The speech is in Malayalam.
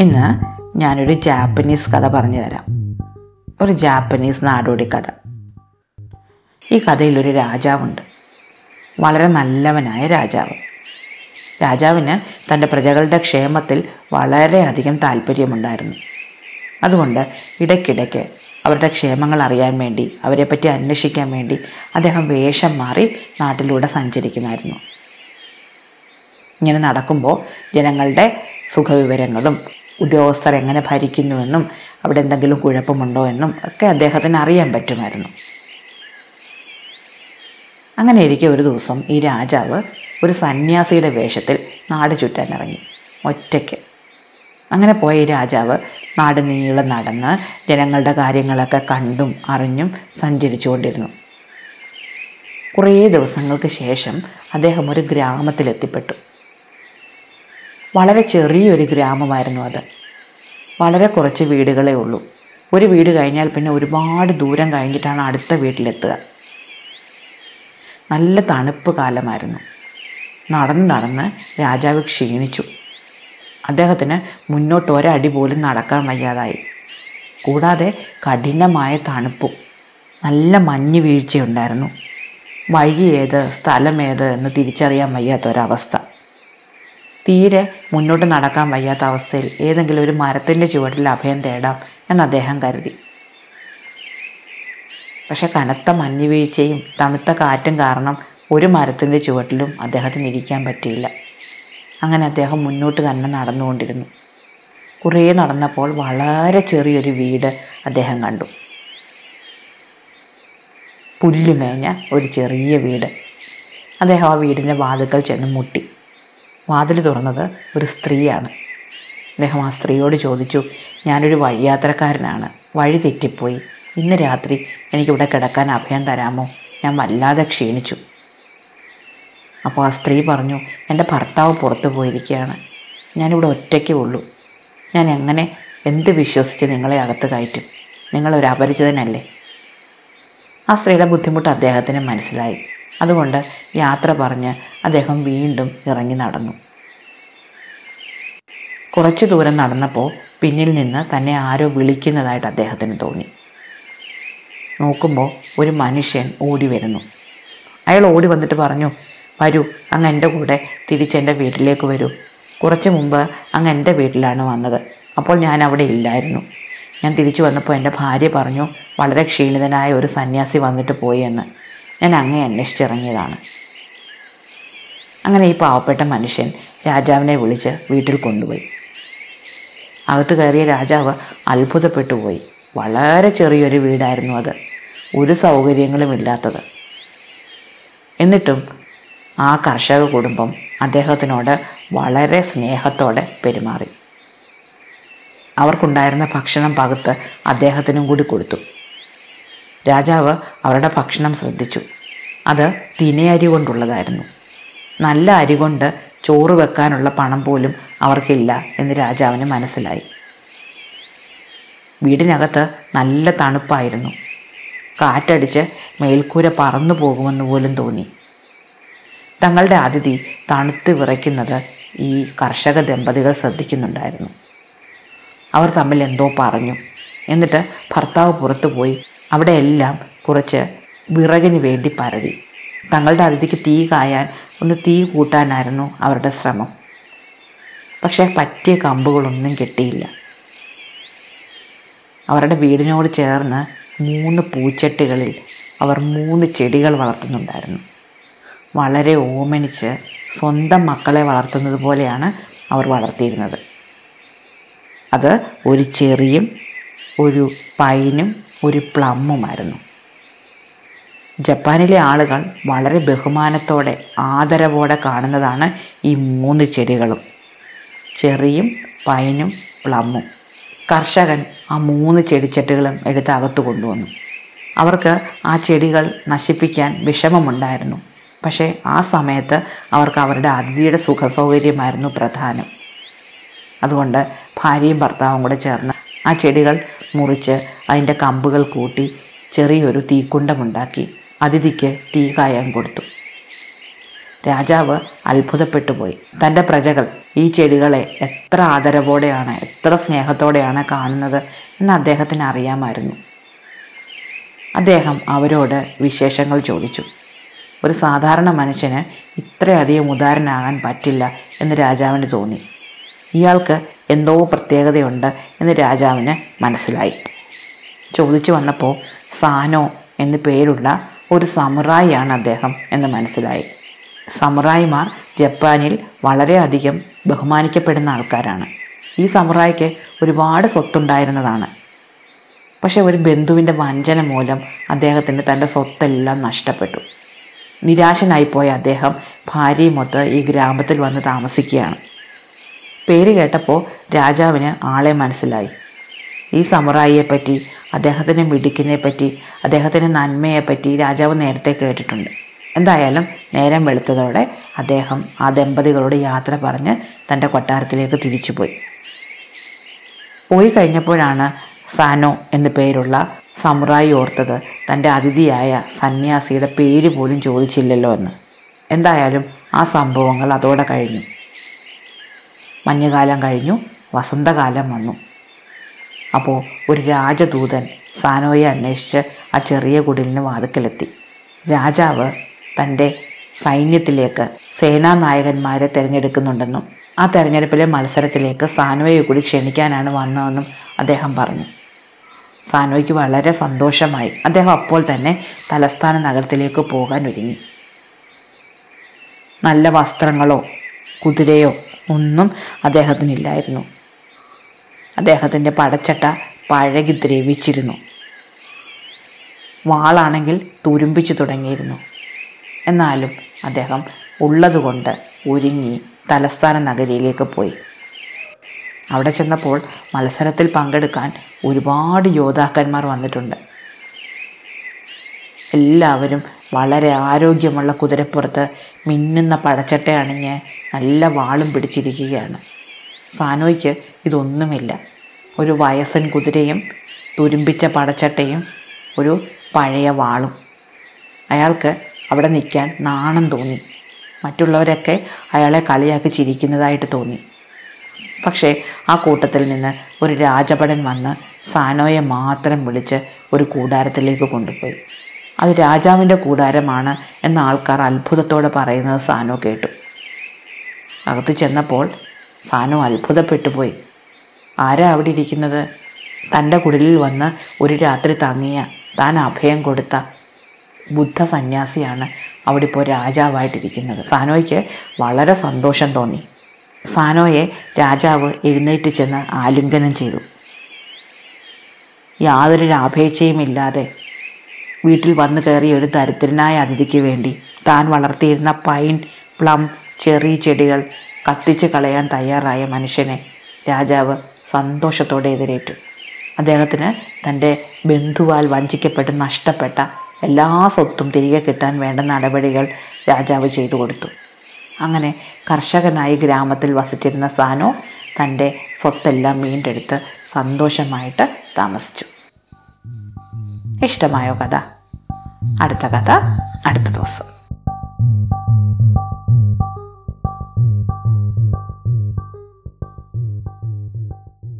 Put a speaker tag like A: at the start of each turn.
A: ഇന്ന് ഞാനൊരു ജാപ്പനീസ് കഥ പറഞ്ഞു തരാം. ഒരു ജാപ്പനീസ് നാടോടി കഥ. ഈ കഥയിൽ ഒരു രാജാവുണ്ട്. വളരെ നല്ലവനായ രാജാവ്. രാജാവിന് തന്റെ പ്രജകളുടെ ക്ഷേമത്തിൽ വളരെയധികം താല്പര്യമുണ്ടായിരുന്നു. അതുകൊണ്ട് ഇടയ്ക്കിടയ്ക്ക് അവരുടെ ക്ഷേമങ്ങൾ അറിയാൻ വേണ്ടി അവരെപ്പറ്റി അന്വേഷിക്കാൻ വേണ്ടി അദ്ദേഹം വേഷം മാറി നാട്ടിലൂടെ സഞ്ചരിക്കുമായിരുന്നു. ഇങ്ങനെ നടക്കുമ്പോൾ ജനങ്ങളുടെ സുഖവിവരങ്ങളും ഉദ്യോഗസ്ഥർ എങ്ങനെ ഭരിക്കുന്നുവെന്നും അവിടെ എന്തെങ്കിലും കുഴപ്പമുണ്ടോ എന്നും ഒക്കെ അദ്ദേഹത്തിന് അറിയാൻ പറ്റുമായിരുന്നു. അങ്ങനെ ഇരിക്കെ ഒരു ദിവസം ഈ രാജാവ് ഒരു സന്യാസിയുടെ വേഷത്തിൽ നാട് ചുറ്റാൻ ഇറങ്ങി ഒറ്റയ്ക്ക്. അങ്ങനെ പോയ ഈ രാജാവ് നാട് നീളം നടന്ന് ജനങ്ങളുടെ കാര്യങ്ങളൊക്കെ കണ്ടും അറിഞ്ഞും സഞ്ചരിച്ചുകൊണ്ടിരുന്നു. കുറേ ദിവസങ്ങൾക്ക് ശേഷം അദ്ദേഹം ഒരു ഗ്രാമത്തിലെത്തിപ്പെട്ടു. വളരെ ചെറിയൊരു ഗ്രാമമായിരുന്നു അത്. വളരെ കുറച്ച് വീടുകളേ ഉള്ളൂ. ഒരു വീട് കഴിഞ്ഞാൽ പിന്നെ ഒരുപാട് ദൂരം കഴിഞ്ഞിട്ടാണ് അടുത്ത വീട്ടിലെത്തുക. നല്ല തണുപ്പ് കാലമായിരുന്നു. നടന്ന് നടന്ന് രാജാവ് ക്ഷീണിച്ചു. അദ്ദേഹത്തിന് മുന്നോട്ട് ഒരടി പോലും നടക്കാൻ വയ്യാതായി. കൂടാതെ കഠിനമായ തണുപ്പും നല്ല മഞ്ഞ് വീഴ്ചയുണ്ടായിരുന്നു. വഴി ഏത് സ്ഥലം ഏത് എന്ന് തിരിച്ചറിയാൻ വയ്യാത്ത ഒരവസ്ഥ. തീരെ മുന്നോട്ട് നടക്കാൻ വയ്യാത്ത അവസ്ഥയിൽ ഏതെങ്കിലും ഒരു മരത്തിന്റെ ചുവട്ടിൽ അഭയം തേടാം എന്ന് അദ്ദേഹം കരുതി. പക്ഷെ കനത്ത മഞ്ഞുവീഴ്ചയും തണുത്ത കാറ്റും കാരണം ഒരു മരത്തിന്റെ ചുവട്ടിലും അദ്ദേഹത്തിന് ഇരിക്കാൻ പറ്റിയില്ല. അങ്ങനെ അദ്ദേഹം മുന്നോട്ട് തന്നെ നടന്നുകൊണ്ടിരുന്നു. കുറേ നടന്നപ്പോൾ വളരെ ചെറിയൊരു വീട് അദ്ദേഹം കണ്ടു. പുല്ലുമേഞ്ഞ ഒരു ചെറിയ വീട്. അദ്ദേഹം ആ വീടിന്റെ വാതുക്കൾ ചെന്ന് മുട്ടി. വാതിൽ തുറന്നത് ഒരു സ്ത്രീയാണ്. അദ്ദേഹം ആ സ്ത്രീയോട് ചോദിച്ചു ഞാനൊരു വഴിയാത്രക്കാരനാണ്. വഴി തെറ്റിപ്പോയി. ഇന്ന് രാത്രി എനിക്കിവിടെ കിടക്കാൻ അഭയം തരാമോ? ഞാൻ വല്ലാതെ ക്ഷീണിച്ചു. അപ്പോൾ ആ സ്ത്രീ പറഞ്ഞു എന്റെ ഭർത്താവ് പുറത്തു പോയിരിക്കുകയാണ്. ഞാനിവിടെ ഒറ്റയ്ക്കേ ഉള്ളൂ. ഞാൻ എങ്ങനെ എന്ത് വിശ്വസിച്ച് നിങ്ങളെ അകത്ത് കയറ്റും? നിങ്ങളൊരു അപരിചിതനല്ലേ? ആ സ്ത്രീയുടെ ബുദ്ധിമുട്ട് അദ്ദേഹത്തിന് മനസ്സിലായി. അതുകൊണ്ട് യാത്ര പറഞ്ഞ് അദ്ദേഹം വീണ്ടും ഇറങ്ങി നടന്നു. കുറച്ചു ദൂരം നടന്നപ്പോൾ പിന്നിൽ നിന്ന് തന്നെ ആരോ വിളിക്കുന്നതായിട്ട് അദ്ദേഹത്തിന് തോന്നി. നോക്കുമ്പോൾ ഒരു മനുഷ്യൻ ഓടി വരുന്നു. അയാൾ ഓടി വന്നിട്ട് പറഞ്ഞു വരൂ അങ്ങ് എന്റെ കൂടെ തിരിച്ചെന്റെ വീട്ടിലേക്ക് വരൂ. കുറച്ച് മുമ്പ് അങ്ങ് എന്റെ വീട്ടിലാണ് വന്നത്. അപ്പോൾ ഞാൻ അവിടെ ഇല്ലായിരുന്നു. ഞാൻ തിരിച്ചു വന്നപ്പോൾ എന്റെ ഭാര്യ പറഞ്ഞു വളരെ ക്ഷീണിതനായ ഒരു സന്യാസി വന്നിട്ട് പോയി എന്ന്. ഞാൻ അങ്ങേ അന്വേഷിച്ചിറങ്ങിയതാണ്. അങ്ങനെ ഈ പാവപ്പെട്ട മനുഷ്യൻ രാജാവിനെ വിളിച്ച് വീട്ടിൽ കൊണ്ടുപോയി. അകത്ത് കയറിയ രാജാവ് അത്ഭുതപ്പെട്ടു പോയി. വളരെ ചെറിയൊരു വീടായിരുന്നു അത്. ഒരു സൗകര്യങ്ങളും ഇല്ലാത്തത്. എന്നിട്ടും ആ കർഷക കുടുംബം അദ്ദേഹത്തിനോട് വളരെ സ്നേഹത്തോടെ പെരുമാറി. അവർക്കുണ്ടായിരുന്ന ഭക്ഷണം പകുത്ത് അദ്ദേഹത്തിനും കൂടി കൊടുത്തു. രാജാവ് അവരുടെ ഭക്ഷണം ശ്രദ്ധിച്ചു. അത് തിനയരി കൊണ്ടുള്ളതായിരുന്നു. നല്ല അരി കൊണ്ട് ചോറ് വെക്കാനുള്ള പണം പോലും അവർക്കില്ല എന്ന് രാജാവിന് മനസ്സിലായി. വീടിനകത്ത് നല്ല തണുപ്പായിരുന്നു. കാറ്റടിച്ച് മേൽക്കൂര പറന്നു പോകുമെന്ന് പോലും തോന്നി. തങ്ങളുടെ അതിഥി തണുത്ത് വിറയ്ക്കുന്നത് ഈ കർഷക ദമ്പതികൾ ശ്രദ്ധിക്കുന്നുണ്ടായിരുന്നു. അവർ തമ്മിൽ എന്തോ പറഞ്ഞു. എന്നിട്ട് ഭർത്താവ് പുറത്തു പോയി അവിടെയെല്ലാം കുറച്ച് വിറകിന് വേണ്ടി പരതി. തങ്ങളുടെ അതിഥിക്ക് തീ കായാൻ ഒന്ന് തീ കൂട്ടാനായിരുന്നു അവരുടെ ശ്രമം. പക്ഷേ പറ്റിയ കമ്പുകളൊന്നും കിട്ടിയില്ല. അവരുടെ വീടിനോട് ചേർന്ന് മൂന്ന് പൂച്ചട്ടികളിൽ അവർ മൂന്ന് ചെടികൾ വളർത്തുന്നുണ്ടായിരുന്നു. വളരെ ഓമനിച്ച് സ്വന്തം മക്കളെ വളർത്തുന്നത് പോലെയാണ് അവർ വളർത്തിയിരുന്നത്. അത് ഒരു ചെറിയും ഒരു പൈനും ഒരു പ്ലമ്മുമായിരുന്നു. ജപ്പാനിലെ ആളുകൾ വളരെ ബഹുമാനത്തോടെ ആദരവോടെ കാണുന്നതാണ് ഈ മൂന്ന് ചെടികളും. ചെറിയും പൈനും പ്ലമ്മും. കർഷകൻ ആ മൂന്ന് ചെടിച്ചട്ടുകളും എടുത്ത് അകത്ത് കൊണ്ടുവന്നു. അവർക്ക് ആ ചെടികൾ നശിപ്പിക്കാൻ വിഷമമുണ്ടായിരുന്നു. പക്ഷേ ആ സമയത്ത് അവർക്ക് അവരുടെ അതിഥിയുടെ സുഖസൗകര്യമായിരുന്നു പ്രധാനം. അതുകൊണ്ട് ഭാര്യയും ഭർത്താവും കൂടെ ചേർന്ന് ആ ചെടികൾ മുറിച്ച് അതിന്റെ കമ്പുകൾ കൂട്ടി ചെറിയൊരു തീക്കുണ്ടമുണ്ടാക്കി. അതിഥിക്ക് തീ കായാൻ കൊടുത്തു. രാജാവ് അത്ഭുതപ്പെട്ടു പോയി തന്റെ പ്രജകൾ ഈ ചെടികളെ എത്ര ആദരവോടെയാണ് എത്ര സ്നേഹത്തോടെയാണ് കാണുന്നത് എന്ന് അദ്ദേഹത്തിന് അറിയാമായിരുന്നു. അദ്ദേഹം അവരോട് വിശേഷങ്ങൾ ചോദിച്ചു. ഒരു സാധാരണ മനുഷ്യന് ഇത്രയധികം ഉദാരനാകാൻ പറ്റില്ല എന്ന് രാജാവിന് തോന്നി. ഇയാൾക്ക് എന്തോ പ്രത്യേകതയുണ്ട് എന്ന് രാജാവിന് മനസ്സിലായി. ചോദിച്ചു വന്നപ്പോൾ സാനോ എന്നു പേരുള്ള ഒരു സമുറായിയാണ് അദ്ദേഹം എന്ന് മനസ്സിലായി. സമുറായിമാർ ജപ്പാനിൽ വളരെയധികം ബഹുമാനിക്കപ്പെടുന്ന ആൾക്കാരാണ്. ഈ സമുറായിക്ക് ഒരുപാട് സ്വത്തുണ്ടായിരുന്നതാണ്. പക്ഷെ ഒരു ബന്ധുവിന്റെ വഞ്ചന മൂലം അദ്ദേഹത്തിന് തന്റെ സ്വത്തെല്ലാം നഷ്ടപ്പെട്ടു. നിരാശനായിപ്പോയ അദ്ദേഹം ഭാര്യയുമൊത്ത് ഈ ഗ്രാമത്തിൽ വന്ന് താമസിക്കുകയാണ്. പേര് കേട്ടപ്പോൾ രാജാവിന് ആളെ മനസ്സിലായി. ഈ സമുറായിയെപ്പറ്റി അദ്ദേഹത്തിന്റെ മിടുക്കിനെ പറ്റി അദ്ദേഹത്തിന്റെ നന്മയെപ്പറ്റി രാജാവ് നേരത്തെ കേട്ടിട്ടുണ്ട്. എന്തായാലും നേരം വെളുത്തതോടെ അദ്ദേഹം ആ ദമ്പതികളോട് യാത്ര പറഞ്ഞ് തന്റെ കൊട്ടാരത്തിലേക്ക് തിരിച്ചുപോയി. പോയി കഴിഞ്ഞപ്പോഴാണ് സാനോ എന്നു പേരുള്ള സമുറായി ഓർത്തത് തന്റെ അതിഥിയായ സന്യാസിയുടെ പേര് പോലും ചോദിച്ചില്ലല്ലോ എന്ന്. എന്തായാലും ആ സംഭവങ്ങൾ അതോടെ കഴിഞ്ഞു. മഞ്ഞുകാലം കഴിഞ്ഞു വസന്തകാലം വന്നു. അപ്പോൾ ഒരു രാജദൂതൻ സാനോയെ അന്വേഷിച്ച് ആ ചെറിയ കുടിലിന് വാതുക്കലെത്തി. രാജാവ് തന്റെ സൈന്യത്തിലേക്ക് സേനാനായകന്മാരെ തിരഞ്ഞെടുക്കുന്നുണ്ടെന്നും ആ തെരഞ്ഞെടുപ്പിലെ മത്സരത്തിലേക്ക് സാനോയെ കൂടി ക്ഷണിക്കാനാണ് വന്നതെന്നും അദ്ദേഹം പറഞ്ഞു. സാനോയ്ക്ക് വളരെ സന്തോഷമായി. അദ്ദേഹം അപ്പോൾ തന്നെ തലസ്ഥാന നഗരത്തിലേക്ക് പോകാൻ ഒരുങ്ങി. നല്ല വസ്ത്രങ്ങളോ കുതിരയോ ഒന്നും അദ്ദേഹത്തിനില്ലായിരുന്നു. അദ്ദേഹത്തിന്റെ പടച്ചട്ട പഴകി ദ്രവിച്ചിരുന്നു. വാളാണെങ്കിൽ തുരുമ്പിച്ചു തുടങ്ങിയിരുന്നു. എന്നാലും അദ്ദേഹം ഉള്ളതുകൊണ്ട് ഒരുങ്ങി തലസ്ഥാന നഗരിയിലേക്ക് പോയി. അവിടെ ചെന്നപ്പോൾ മത്സരത്തിൽ പങ്കെടുക്കാൻ ഒരുപാട് യോദ്ധാക്കന്മാർ വന്നിട്ടുണ്ട്. എല്ലാവരും വളരെ ആരോഗ്യമുള്ള കുതിരപ്പുറത്ത് മിന്നുന്ന പടച്ചട്ട അണിഞ്ഞ് നല്ല വാളും പിടിച്ചിരിക്കുകയാണ്. സാനോയ്ക്ക് ഇതൊന്നുമില്ല. ഒരു വയസ്സൻ കുതിരയും തുരുമ്പിച്ച പടച്ചട്ടയും ഒരു പഴയ വാളും. അയാൾക്ക് അവിടെ നിൽക്കാൻ നാണം തോന്നി. മറ്റുള്ളവരൊക്കെ അയാളെ കളിയാക്കി ചിരിക്കുന്നതായിട്ട് തോന്നി. പക്ഷേ ആ കൂട്ടത്തിൽ നിന്ന് ഒരു രാജഭടൻ വന്ന് സാനോയെ മാത്രം വിളിച്ച് ഒരു കൂടാരത്തിലേക്ക് കൊണ്ടുപോയി. അത് രാജാവിന്റെ കൂടാരമാണ് എന്ന ആൾക്കാർ അത്ഭുതത്തോടെ പറയുന്നത് സാനോ കേട്ടു. അകത്ത് ചെന്നപ്പോൾ സാനു അത്ഭുതപ്പെട്ടു പോയി. ആരാ അവിടെ ഇരിക്കുന്നത്? തന്റെ കുടിലിൽ വന്ന് ഒരു രാത്രി തങ്ങിയ താൻ അഭയം കൊടുത്ത ബുദ്ധ സന്യാസിയാണ് അവിടെ ഇപ്പോൾ രാജാവായിട്ടിരിക്കുന്നത്. സാനോയ്ക്ക് വളരെ സന്തോഷം തോന്നി. സാനോയെ രാജാവ് എഴുന്നേറ്റ് ചെന്ന് ആലിംഗനം ചെയ്തു. യാതൊരു ലാഭേച്ഛയുമില്ലാതെ വീട്ടിൽ വന്നു കയറിയ ഒരു ദരിദ്രനായ അതിഥിക്ക് വേണ്ടി താൻ വളർത്തിയിരുന്ന പൈൻ പ്ലം ചെറി ചെടികൾ കത്തിച്ച് കളയാൻ തയ്യാറായ മനുഷ്യനെ രാജാവ് സന്തോഷത്തോടെ എതിരേറ്റു. അദ്ദേഹത്തിന് തന്റെ ബന്ധുവാൽ വഞ്ചിക്കപ്പെട്ട് നഷ്ടപ്പെട്ട എല്ലാ സ്വത്തും തിരികെ കിട്ടാൻ വേണ്ട നടപടികൾ രാജാവ് ചെയ്തു കൊടുത്തു. അങ്ങനെ കർഷകനായി ഗ്രാമത്തിൽ വസിച്ചിരുന്ന സാനോ തന്റെ സ്വത്തെല്ലാം വീണ്ടെടുത്ത് സന്തോഷമായിട്ട് താമസിച്ചു. ഇഷ്ടമായോ കഥ? അടുത്ത കഥ അടുത്ത ദിവസം.